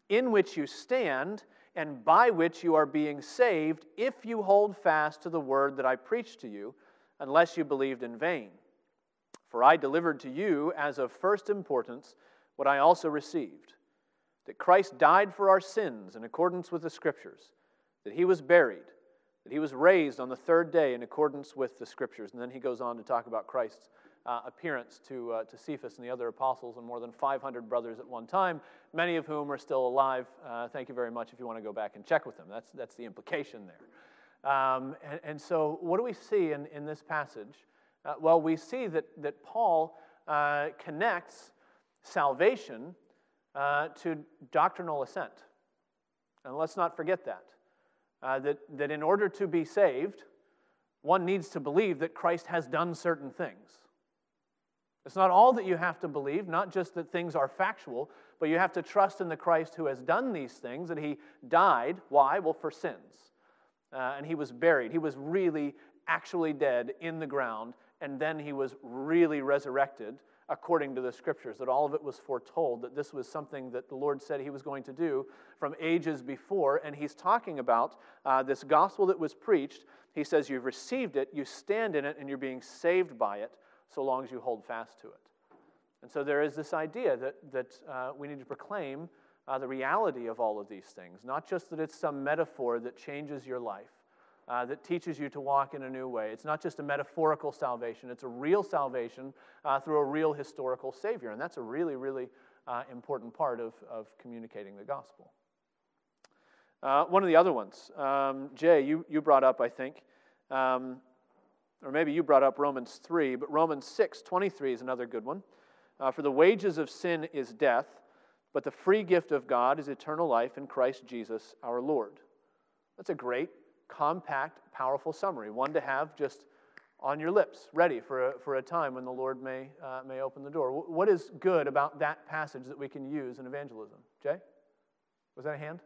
in which you stand, and by which you are being saved, if you hold fast to the word that I preached to you unless you believed in vain. For I delivered to you as of first importance what I also received that Christ died for our sins in accordance with the Scriptures, that he was buried, that he was raised on the third day in accordance with the Scriptures. And then he goes on to talk about Christ's uh, appearance to, uh, to Cephas and the other apostles and more than 500 brothers at one time, many of whom are still alive. Uh, thank you very much if you want to go back and check with them. That's, that's the implication there. Um, and, and, so, what do we see in, in this passage? Uh, well, we see that, that Paul uh, connects salvation uh, to doctrinal assent. And let's not forget that. Uh, that. That in order to be saved, one needs to believe that Christ has done certain things. It's not all that you have to believe, not just that things are factual, but you have to trust in the Christ who has done these things, that he died. Why? Well, for sins uh, and he was buried. He was really actually dead in the ground, and then he was really resurrected according to the scriptures, that all of it was foretold, that this was something that the Lord said he was going to do from ages before. And he's talking about uh, this gospel that was preached. He says, You've received it, you stand in it, and you're being saved by it so long as you hold fast to it. And so there is this idea that, that uh, we need to proclaim uh, the reality of all of these things. Not just that it's some metaphor that changes your life, uh, that teaches you to walk in a new way. It's not just a metaphorical salvation, it's a real salvation uh, through a real historical Savior. And that's a really, really uh, important part of, of communicating the gospel. Uh, one of the other ones, um, Jay, you, you brought up, I think, um, or maybe you brought up Romans 3, but Romans 6 23 is another good one. Uh, For the wages of sin is death but the free gift of God is eternal life in Christ Jesus our Lord. That's a great, compact, powerful summary, one to have just on your lips, ready for a, for a time when the Lord may, uh, may open the door. What is good about that passage that we can use in evangelism? Jay? Was that a hand?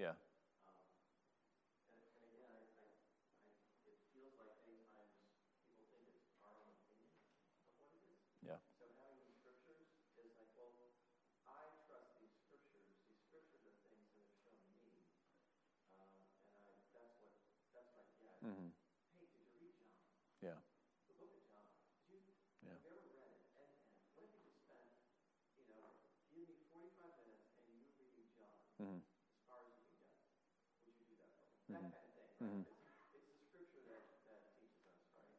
Yeah. Um, and, and again, I, I, I, it feels like many times people think it's our own opinion of what it is. Yeah. So having these scriptures is like, well, I trust these scriptures. These scriptures are things that have shown me, uh, and I, that's what that's what I get. Mm-hmm. Yeah. Yeah. have you ever read it? And, and what if you just spent, you know, give me 45 minutes and you read John? That kind of thing. It's, it's, the scripture that, that teaches us, right?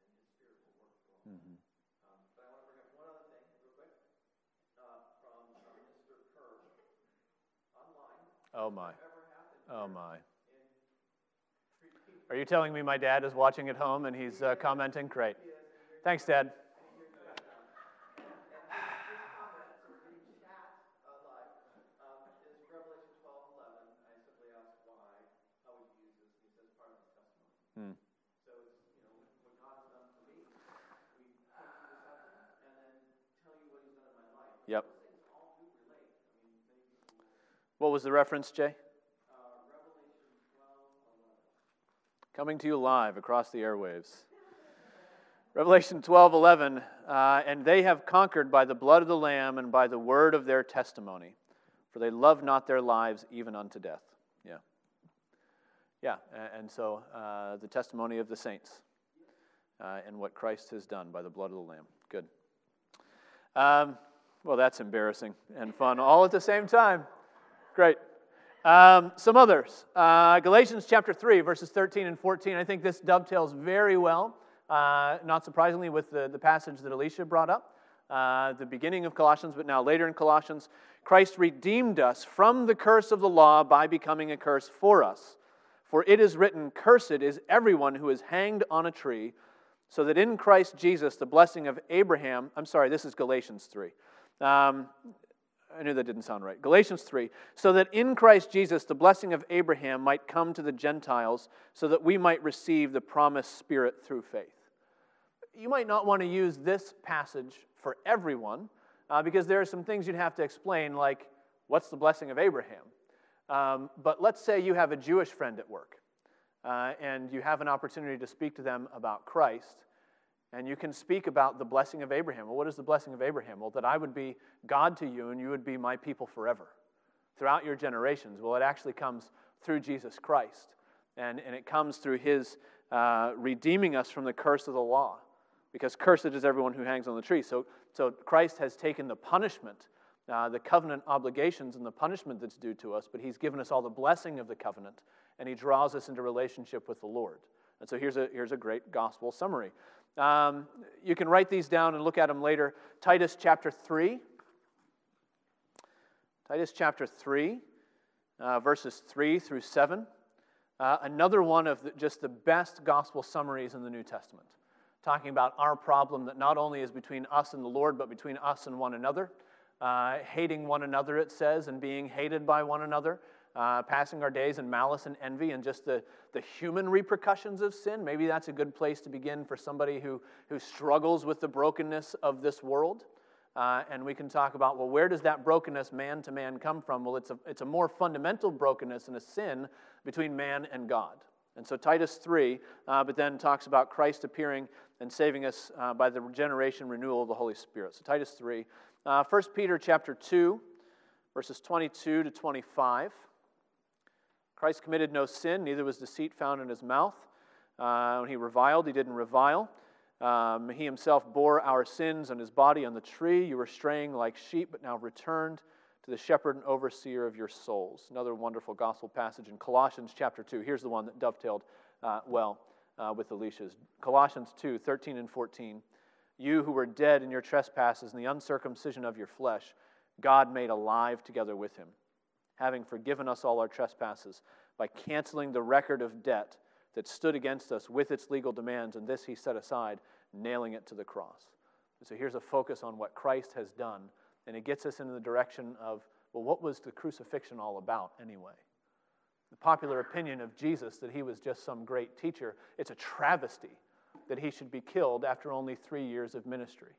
And his spirit will work through but I want to bring up one other thing real quick from Mr. Kerr online. Oh, my. Oh, my. Are you telling me my dad is watching at home and he's uh, commenting? Great. Thanks, Dad. Yep. What was the reference, Jay? Uh, Revelation 12, coming to you live across the airwaves. Revelation 12 11, uh, and they have conquered by the blood of the Lamb and by the word of their testimony, for they love not their lives even unto death. Yeah. Yeah, and so uh, the testimony of the saints uh, and what Christ has done by the blood of the Lamb. Good. Um, well, that's embarrassing and fun all at the same time. Great. Um, some others. Uh, Galatians chapter 3, verses 13 and 14. I think this dovetails very well, uh, not surprisingly, with the, the passage that Alicia brought up. Uh, the beginning of Colossians, but now later in Colossians. Christ redeemed us from the curse of the law by becoming a curse for us. For it is written, Cursed is everyone who is hanged on a tree, so that in Christ Jesus the blessing of Abraham, I'm sorry, this is Galatians 3. Um, I knew that didn't sound right. Galatians 3. So that in Christ Jesus the blessing of Abraham might come to the Gentiles, so that we might receive the promised Spirit through faith. You might not want to use this passage for everyone, uh, because there are some things you'd have to explain, like what's the blessing of Abraham? Um, but let's say you have a Jewish friend at work, uh, and you have an opportunity to speak to them about Christ. And you can speak about the blessing of Abraham. Well, what is the blessing of Abraham? Well, that I would be God to you and you would be my people forever throughout your generations. Well, it actually comes through Jesus Christ. And, and it comes through his uh, redeeming us from the curse of the law. Because cursed is everyone who hangs on the tree. So, so Christ has taken the punishment, uh, the covenant obligations, and the punishment that's due to us, but he's given us all the blessing of the covenant, and he draws us into relationship with the Lord. And so here's a, here's a great gospel summary. Um, you can write these down and look at them later. Titus chapter 3. Titus chapter 3, uh, verses 3 through 7. Uh, another one of the, just the best gospel summaries in the New Testament, talking about our problem that not only is between us and the Lord, but between us and one another. Uh, hating one another, it says, and being hated by one another uh, passing our days in malice and envy and just the, the human repercussions of sin. Maybe that's a good place to begin for somebody who, who struggles with the brokenness of this world. Uh, and we can talk about, well, where does that brokenness man to man come from? Well, it's a, it's a more fundamental brokenness and a sin between man and God. And so Titus 3, uh, but then talks about Christ appearing and saving us uh, by the regeneration renewal of the Holy Spirit. So Titus 3. Uh, 1 Peter chapter 2, verses 22 to 25. Christ committed no sin, neither was deceit found in his mouth. Uh, when he reviled, he didn't revile. Um, he himself bore our sins on his body on the tree. You were straying like sheep, but now returned to the shepherd and overseer of your souls. Another wonderful gospel passage in Colossians chapter 2. Here's the one that dovetailed uh, well uh, with Alicia's. Colossians 2 13 and 14. You who were dead in your trespasses and the uncircumcision of your flesh, God made alive together with him having forgiven us all our trespasses by canceling the record of debt that stood against us with its legal demands, and this he set aside, nailing it to the cross. And so here's a focus on what Christ has done, and it gets us into the direction of, well, what was the crucifixion all about anyway? The popular opinion of Jesus that he was just some great teacher, it's a travesty that he should be killed after only three years of ministry.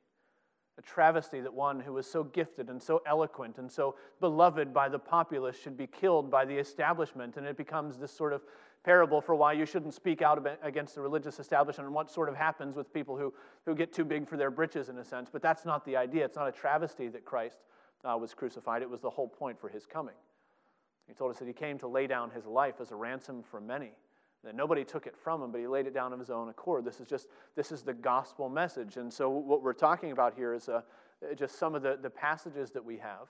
A travesty that one who was so gifted and so eloquent and so beloved by the populace should be killed by the establishment. And it becomes this sort of parable for why you shouldn't speak out against the religious establishment and what sort of happens with people who, who get too big for their britches, in a sense. But that's not the idea. It's not a travesty that Christ uh, was crucified, it was the whole point for his coming. He told us that he came to lay down his life as a ransom for many that nobody took it from him, but he laid it down of his own accord. This is just this is the gospel message. And so what we're talking about here is uh, just some of the, the passages that we have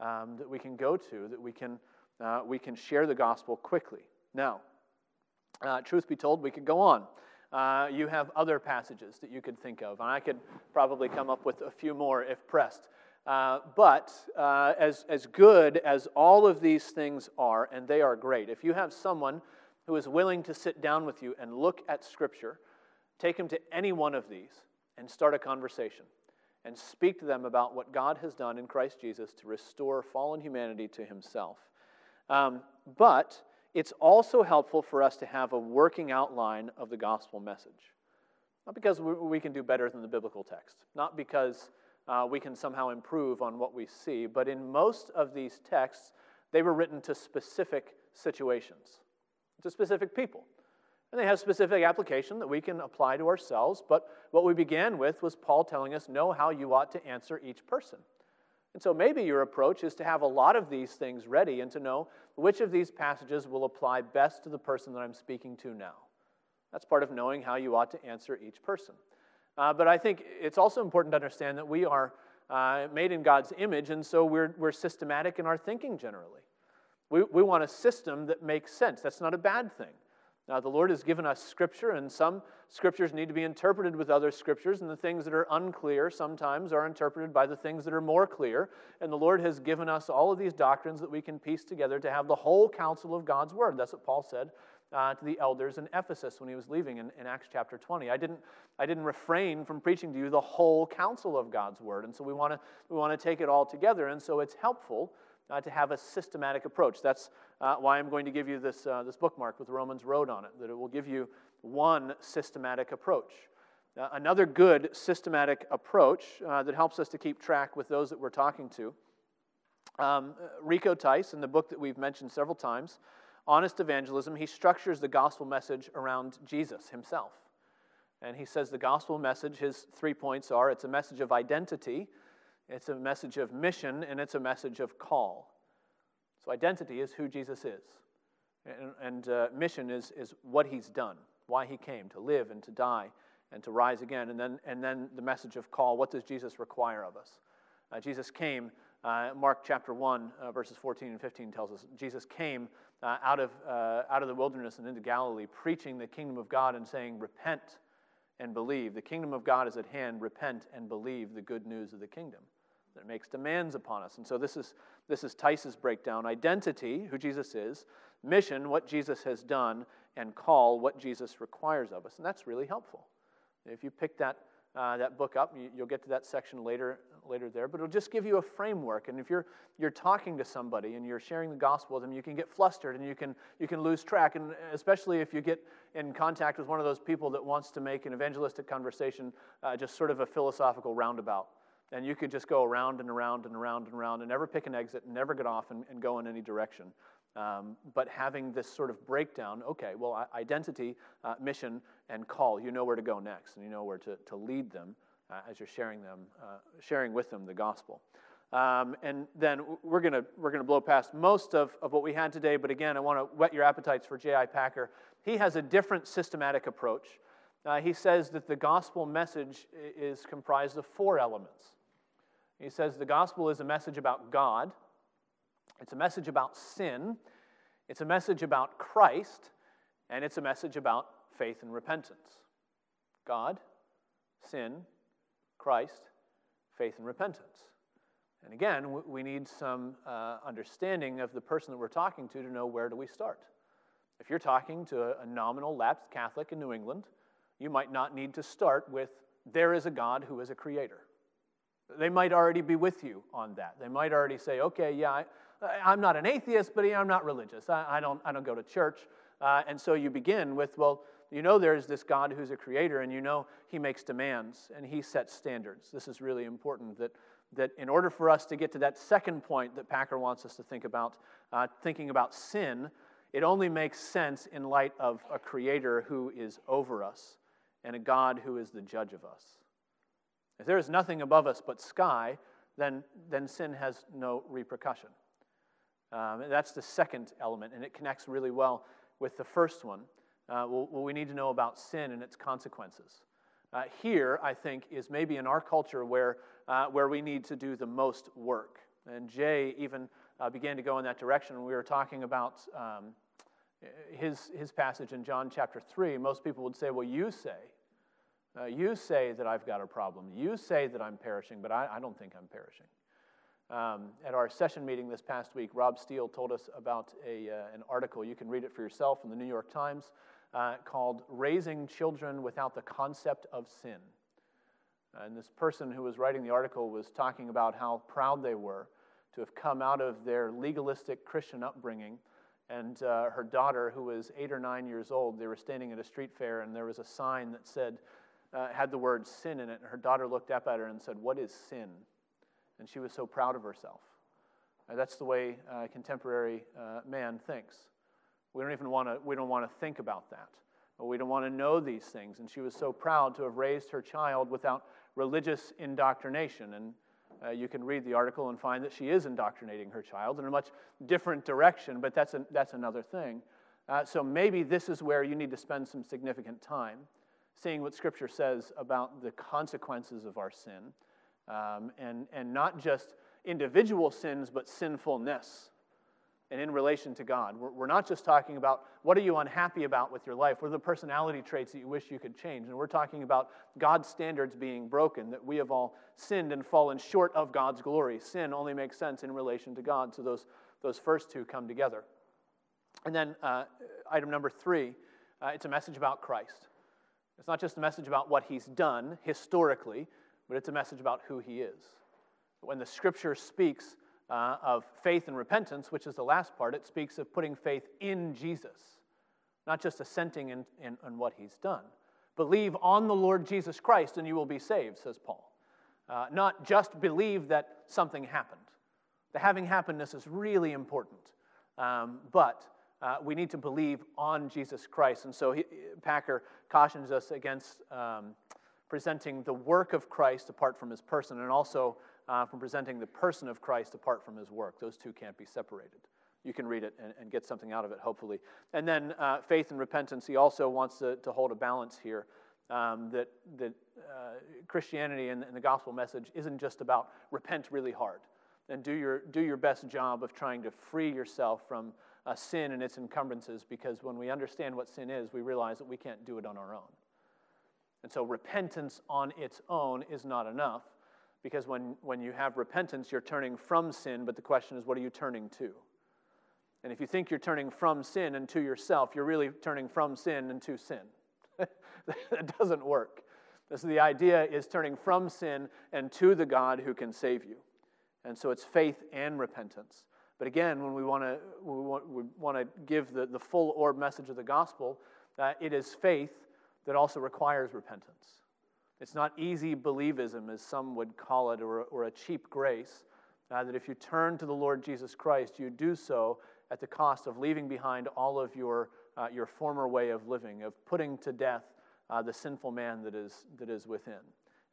um, that we can go to, that we can, uh, we can share the gospel quickly. Now, uh, truth be told, we could go on. Uh, you have other passages that you could think of, and I could probably come up with a few more if pressed. Uh, but uh, as, as good as all of these things are, and they are great, if you have someone who is willing to sit down with you and look at Scripture, take him to any one of these and start a conversation and speak to them about what God has done in Christ Jesus to restore fallen humanity to Himself. Um, but it's also helpful for us to have a working outline of the gospel message. Not because we can do better than the biblical text, not because uh, we can somehow improve on what we see, but in most of these texts, they were written to specific situations to specific people. And they have specific application that we can apply to ourselves. But what we began with was Paul telling us, know how you ought to answer each person. And so maybe your approach is to have a lot of these things ready and to know which of these passages will apply best to the person that I'm speaking to now. That's part of knowing how you ought to answer each person. Uh, but I think it's also important to understand that we are uh, made in God's image, and so we're, we're systematic in our thinking generally. We, we want a system that makes sense. That's not a bad thing. Now, the Lord has given us scripture, and some scriptures need to be interpreted with other scriptures, and the things that are unclear sometimes are interpreted by the things that are more clear. And the Lord has given us all of these doctrines that we can piece together to have the whole counsel of God's word. That's what Paul said uh, to the elders in Ephesus when he was leaving in, in Acts chapter 20. I didn't, I didn't refrain from preaching to you the whole counsel of God's word. And so we want to we wanna take it all together. And so it's helpful uh, to have a systematic approach. That's uh, why I'm going to give you this, uh, this bookmark with Romans Road on it, that it will give you one systematic approach. Uh, another good systematic approach uh, that helps us to keep track with those that we're talking to. Um, Rico Tice, in the book that we've mentioned several times, Honest Evangelism, he structures the gospel message around Jesus himself. And he says the gospel message, his three points are it's a message of identity, it's a message of mission, and it's a message of call. So, identity is who Jesus is, and, and uh, mission is, is what he's done, why he came to live and to die and to rise again. And then, and then the message of call what does Jesus require of us? Uh, Jesus came, uh, Mark chapter 1, uh, verses 14 and 15 tells us Jesus came uh, out, of, uh, out of the wilderness and into Galilee, preaching the kingdom of God and saying, Repent and believe. The kingdom of God is at hand. Repent and believe the good news of the kingdom. That makes demands upon us. And so this is, this is Tice's breakdown identity, who Jesus is, mission, what Jesus has done, and call, what Jesus requires of us. And that's really helpful. If you pick that, uh, that book up, you, you'll get to that section later later there, but it'll just give you a framework. And if you're, you're talking to somebody and you're sharing the gospel with them, you can get flustered and you can, you can lose track. And especially if you get in contact with one of those people that wants to make an evangelistic conversation uh, just sort of a philosophical roundabout. And you could just go around and around and around and around and never pick an exit and never get off and, and go in any direction. Um, but having this sort of breakdown okay, well, identity, uh, mission, and call, you know where to go next and you know where to, to lead them uh, as you're sharing them, uh, sharing with them the gospel. Um, and then we're going we're gonna blow past most of, of what we had today, but again, I want to whet your appetites for J.I. Packer. He has a different systematic approach. Uh, he says that the gospel message is comprised of four elements. He says the gospel is a message about God, it's a message about sin, it's a message about Christ, and it's a message about faith and repentance. God, sin, Christ, faith, and repentance. And again, we need some uh, understanding of the person that we're talking to to know where do we start. If you're talking to a nominal lapsed Catholic in New England, you might not need to start with, there is a God who is a creator. They might already be with you on that. They might already say, okay, yeah, I, am not an atheist, but I'm not religious. I, I, don't, I don't go to church. Uh, and so you begin with, well, you know there's this God who's a creator, and you know he makes demands and he sets standards. This is really important that, that in order for us to get to that second point that Packer wants us to think about, uh, thinking about sin, it only makes sense in light of a creator who is over us and a God who is the judge of us. If there is nothing above us but sky, then, then sin has no repercussion. Um, that's the second element, and it connects really well with the first one uh, what we need to know about sin and its consequences. Uh, here, I think, is maybe in our culture where, uh, where we need to do the most work. And Jay even uh, began to go in that direction. When we were talking about um, his, his passage in John chapter 3. Most people would say, Well, you say, uh, you say that I've got a problem. You say that I'm perishing, but I, I don't think I'm perishing. Um, at our session meeting this past week, Rob Steele told us about a, uh, an article. You can read it for yourself in the New York Times uh, called Raising Children Without the Concept of Sin. And this person who was writing the article was talking about how proud they were to have come out of their legalistic Christian upbringing. And uh, her daughter, who was eight or nine years old, they were standing at a street fair, and there was a sign that said, uh, had the word sin in it. And her daughter looked up at her and said, What is sin? And she was so proud of herself. Uh, that's the way a contemporary uh, man thinks. We don't even want to, we don't want to think about that. We don't want to know these things. And she was so proud to have raised her child without religious indoctrination. And uh, you can read the article and find that she is indoctrinating her child in a much different direction, but that's, a, that's another thing. Uh, so maybe this is where you need to spend some significant time seeing what Scripture says about the consequences of our sin, um, and, and not just individual sins, but sinfulness and in relation to God. We're, we're not just talking about what are you unhappy about with your life, what are the personality traits that you wish you could change, and we're talking about God's standards being broken, that we have all sinned and fallen short of God's glory. Sin only makes sense in relation to God, so those, those first two come together. And then uh, item number three, uh, it's a message about Christ. It's not just a message about what he's done historically, but it's a message about who he is. When the scripture speaks uh, of faith and repentance, which is the last part, it speaks of putting faith in Jesus, not just assenting in, in, in what he's done. Believe on the Lord Jesus Christ and you will be saved, says Paul. Uh, not just believe that something happened. The having happenedness is really important, um, but uh, we need to believe on Jesus Christ. And so he, Packer cautions us against um, presenting the work of Christ apart from his person and also uh, from presenting the person of Christ apart from his work. Those two can't be separated. You can read it and, and get something out of it, hopefully. And then uh, faith and repentance, he also wants to, to hold a balance here. Um, that that uh, Christianity and, and the gospel message isn't just about repent really hard and do your, do your best job of trying to free yourself from uh, sin and its encumbrances because when we understand what sin is, we realize that we can't do it on our own. And so repentance on its own is not enough because when, when you have repentance, you're turning from sin, but the question is, what are you turning to? And if you think you're turning from sin and to yourself, you're really turning from sin and to sin. [laughs] that doesn't work. So the idea is turning from sin and to the God who can save you. And so it's faith and repentance. But again, when we want to we want, we want to give the, the full orb message of the gospel, uh, it is faith that also requires repentance. It's not easy believism, as some would call it, or, or a cheap grace. Uh, that if you turn to the Lord Jesus Christ, you do so at the cost of leaving behind all of your, uh, your former way of living, of putting to death uh, the sinful man that is, that is within.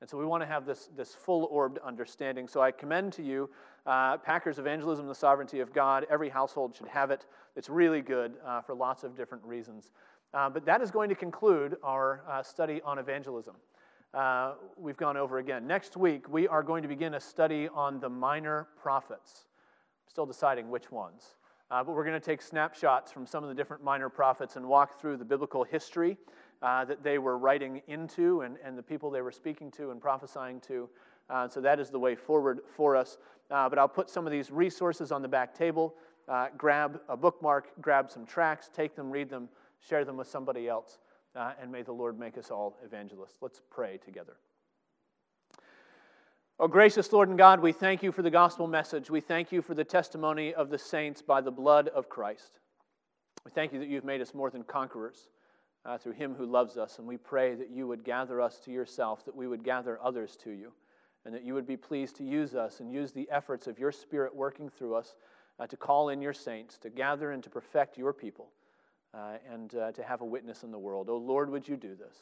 And so we want to have this, this full orbed understanding. So I commend to you uh, Packer's Evangelism, the Sovereignty of God. Every household should have it. It's really good uh, for lots of different reasons. Uh, but that is going to conclude our uh, study on evangelism. Uh, we've gone over again. Next week, we are going to begin a study on the minor prophets. Still deciding which ones. Uh, but we're going to take snapshots from some of the different minor prophets and walk through the biblical history uh, that they were writing into and, and the people they were speaking to and prophesying to. Uh, so that is the way forward for us. Uh, but I'll put some of these resources on the back table. Uh, grab a bookmark, grab some tracks, take them, read them, share them with somebody else, uh, and may the Lord make us all evangelists. Let's pray together. Oh, gracious Lord and God, we thank you for the gospel message. We thank you for the testimony of the saints by the blood of Christ. We thank you that you've made us more than conquerors uh, through him who loves us. And we pray that you would gather us to yourself, that we would gather others to you, and that you would be pleased to use us and use the efforts of your Spirit working through us uh, to call in your saints, to gather and to perfect your people, uh, and uh, to have a witness in the world. Oh Lord, would you do this?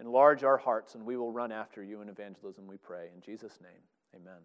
Enlarge our hearts, and we will run after you in evangelism, we pray. In Jesus' name, amen.